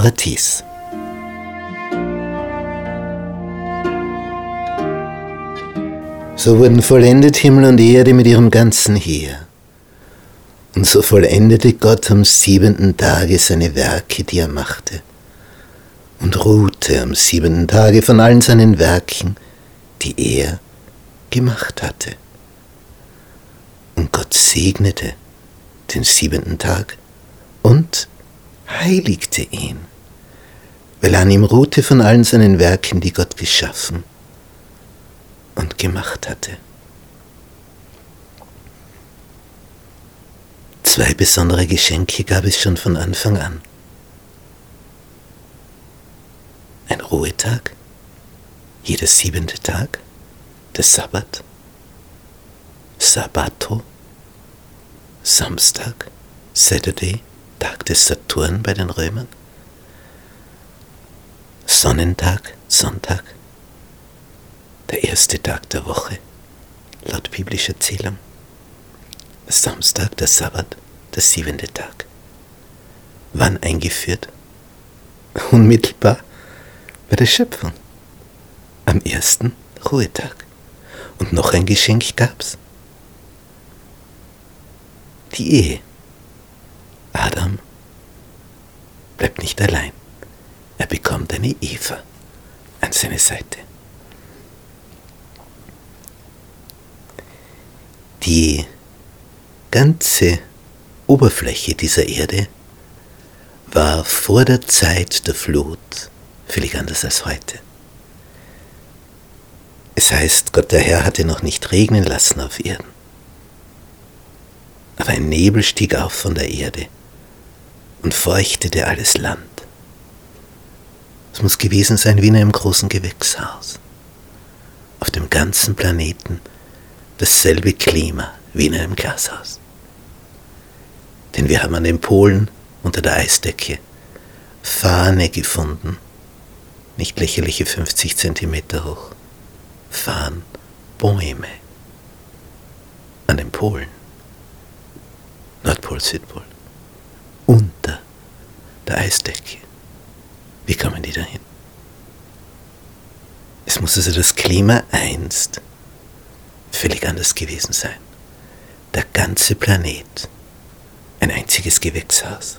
Paradies. So wurden vollendet Himmel und Erde mit ihrem ganzen Heer. Und so vollendete Gott am siebenten Tage seine Werke, die er machte, und ruhte am siebenten Tage von allen seinen Werken, die er gemacht hatte. Und Gott segnete den siebenten Tag und heiligte ihn, weil er an ihm ruhte von allen seinen Werken, die Gott geschaffen und gemacht hatte. Zwei besondere Geschenke gab es schon von Anfang an. Ein Ruhetag, jeder siebente Tag, der Sabbat, Sabbato, Samstag, Saturday, Tag des Saturn bei den Römern, Sonnentag, Sonntag, der erste Tag der Woche, laut biblischer Zählung. Samstag, der Sabbat, der siebente Tag. Wann eingeführt? Unmittelbar bei der Schöpfung. Am ersten Ruhetag. Und noch ein Geschenk gab's. Die Ehe. Adam bleibt nicht allein. Er bekommt eine Eva an seine Seite. Die ganze Oberfläche dieser Erde war vor der Zeit der Flut völlig anders als heute. Es heißt, Gott der Herr hatte noch nicht regnen lassen auf Erden. Aber ein Nebel stieg auf von der Erde und feuchtete alles Land. Es muss gewesen sein wie in einem großen Gewächshaus. Auf dem ganzen Planeten dasselbe Klima wie in einem Glashaus. Denn wir haben an den Polen unter der Eisdecke Fahne gefunden, nicht lächerliche 50 Zentimeter hoch, Farnbäume an den Polen, Nordpol, Südpol, Eisdecke. Wie kommen die dahin? Es muss also das Klima einst völlig anders gewesen sein. Der ganze Planet ein einziges Gewächshaus.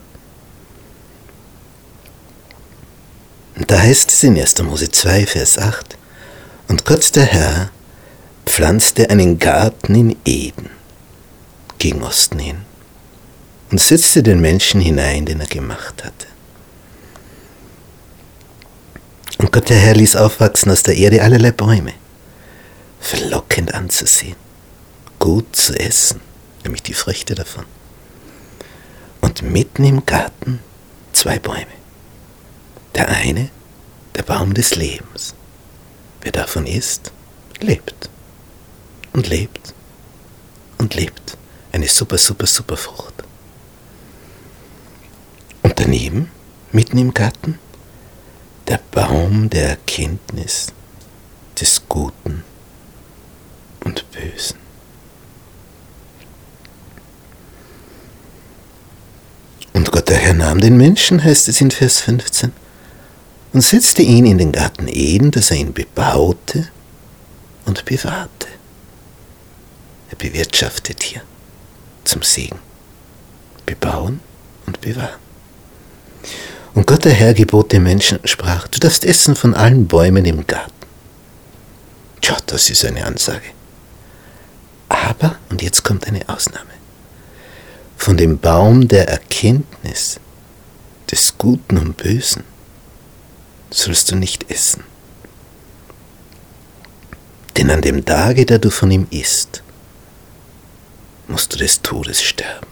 Und da heißt es in 1. Mose 2, Vers 8, und Gott der Herr pflanzte einen Garten in Eden, gegen Osten hin, und setzte den Menschen hinein, den er gemacht hatte. Und Gott der Herr ließ aufwachsen aus der Erde allerlei Bäume, verlockend anzusehen, gut zu essen, nämlich die Früchte davon und mitten im Garten zwei Bäume. Der eine, der Baum des Lebens. Wer davon isst, lebt und lebt und lebt. Eine super, super, super Frucht. Und daneben, mitten im Garten, der Baum der Erkenntnis des Guten und Bösen. Und Gott der Herr nahm den Menschen, heißt es in Vers 15, und setzte ihn in den Garten Eden, dass er ihn bebaute und bewahrte. Er bewirtschaftet hier zum Segen. Bebauen und bewahren. Und Gott der Herr gebot dem Menschen und sprach, du darfst essen von allen Bäumen im Garten. Tja, das ist eine Ansage. Aber, und jetzt kommt eine Ausnahme, von dem Baum der Erkenntnis des Guten und Bösen sollst du nicht essen. Denn an dem Tage, da du von ihm isst, musst du des Todes sterben.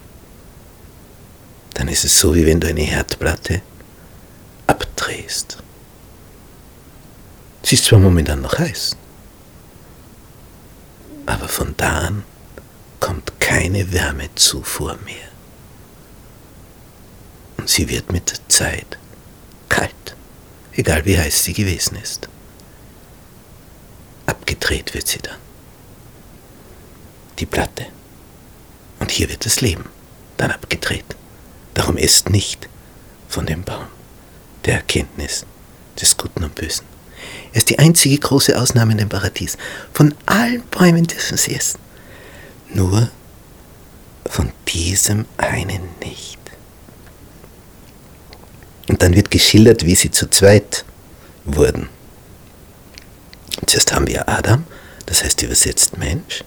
Dann ist es so, wie wenn du eine Herdplatte abdrehst. Sie ist zwar momentan noch heiß, aber von da an kommt keine Wärmezufuhr mehr. Und sie wird mit der Zeit kalt, egal wie heiß sie gewesen ist. Abgedreht wird sie dann. Die Platte. Und hier wird das Leben dann abgedreht. Darum esst nicht von dem Baum der Erkenntnis des Guten und Bösen. Er ist die einzige große Ausnahme in dem Paradies. Von allen Bäumen dürfen sie essen. Nur von diesem einen nicht. Und dann wird geschildert, wie sie zu zweit wurden. Zuerst haben wir Adam, das heißt übersetzt Mensch,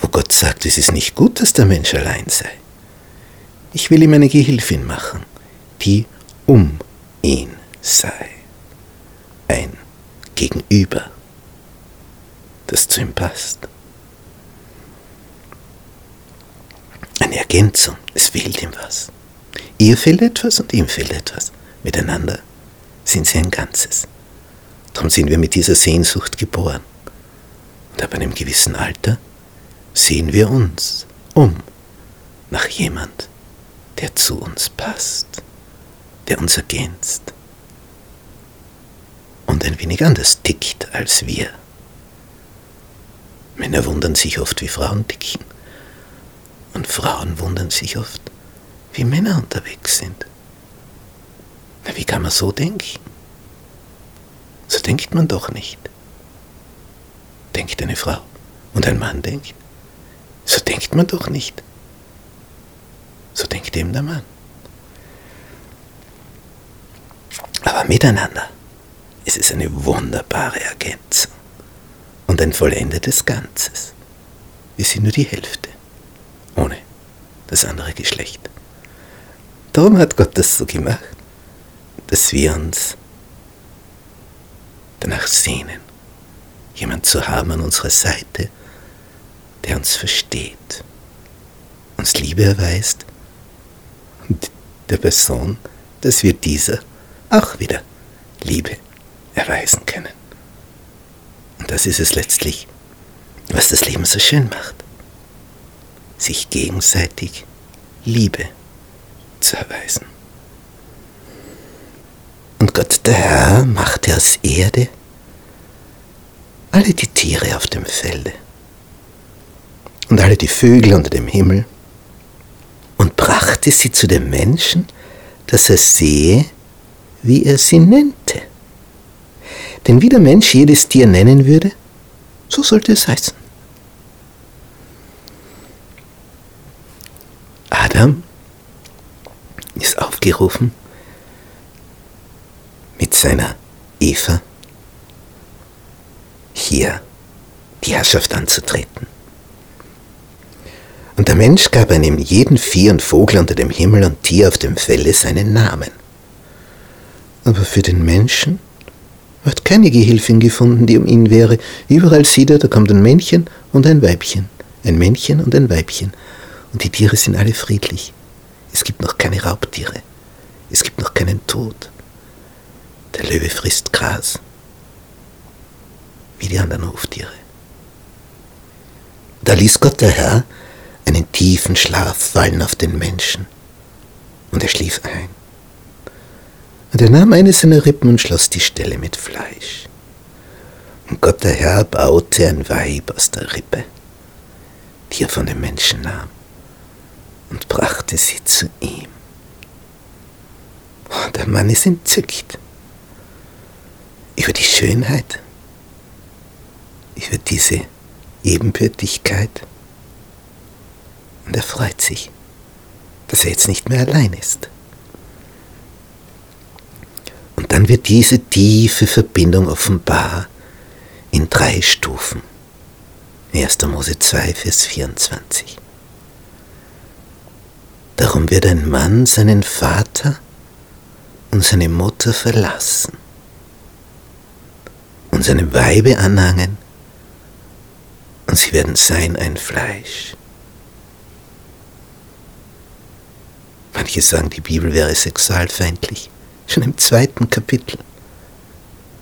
wo Gott sagt, es ist nicht gut, dass der Mensch allein sei. Ich will ihm eine Gehilfin machen, die um ihn sei. Ein Gegenüber, das zu ihm passt. Eine Ergänzung, es fehlt ihm was. Ihr fehlt etwas und ihm fehlt etwas. Miteinander sind sie ein Ganzes. Darum sind wir mit dieser Sehnsucht geboren. Und ab einem gewissen Alter sehen wir uns um nach jemand, der zu uns passt, der uns ergänzt und ein wenig anders tickt als wir. Männer wundern sich oft, wie Frauen ticken. Und Frauen wundern sich oft, wie Männer unterwegs sind. Na, wie kann man so denken? So denkt man doch nicht. Denkt eine Frau und ein Mann denkt. So denkt man doch nicht. So denkt eben der Mann. Miteinander ist es eine wunderbare Ergänzung und ein vollendetes Ganzes. Wir sind nur die Hälfte, ohne das andere Geschlecht. Darum hat Gott das so gemacht, dass wir uns danach sehnen, jemand zu haben an unserer Seite, der uns versteht, uns Liebe erweist und der Person, dass wir dieser auch wieder Liebe erweisen können. Und das ist es letztlich, was das Leben so schön macht. Sich gegenseitig Liebe zu erweisen. Und Gott der Herr machte aus Erde alle die Tiere auf dem Felde und alle die Vögel unter dem Himmel und brachte sie zu dem Menschen, dass er sehe, wie er sie nennte. Denn wie der Mensch jedes Tier nennen würde, so sollte es heißen. Adam ist aufgerufen, mit seiner Eva hier die Herrschaft anzutreten. Und der Mensch gab einem jeden Vieh und Vogel unter dem Himmel und Tier auf dem Felle seinen Namen. Aber für den Menschen wird keine Gehilfin gefunden, die um ihn wäre. Überall sieht er, da kommt ein Männchen und ein Weibchen. Ein Männchen und ein Weibchen. Und die Tiere sind alle friedlich. Es gibt noch keine Raubtiere. Es gibt noch keinen Tod. Der Löwe frisst Gras. Wie die anderen Hoftiere. Da ließ Gott der Herr einen tiefen Schlaf fallen auf den Menschen. Und er schlief ein. Und er nahm eine seiner Rippen und schloss die Stelle mit Fleisch. Und Gott der Herr baute ein Weib aus der Rippe, die er von dem Menschen nahm, und brachte sie zu ihm. Und der Mann ist entzückt über die Schönheit, über diese Ebenbürtigkeit. Und er freut sich, dass er jetzt nicht mehr allein ist. Und dann wird diese tiefe Verbindung offenbar in drei Stufen. 1. Mose 2, Vers 24. Darum wird ein Mann seinen Vater und seine Mutter verlassen und seinem Weibe anhangen und sie werden sein ein Fleisch. Manche sagen, die Bibel wäre sexualfeindlich schon im zweiten Kapitel.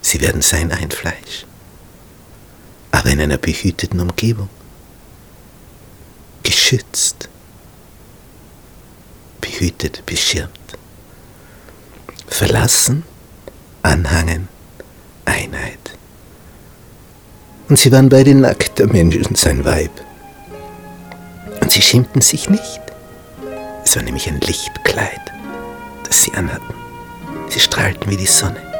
Sie werden sein ein Fleisch, aber in einer behüteten Umgebung, geschützt, behütet, beschirmt, verlassen, anhangen, Einheit. Und sie waren beide nackt, der Mensch und sein Weib. Und sie schämten sich nicht. Es war nämlich ein Lichtkleid, das sie anhatten. Sie strahlten wie die Sonne.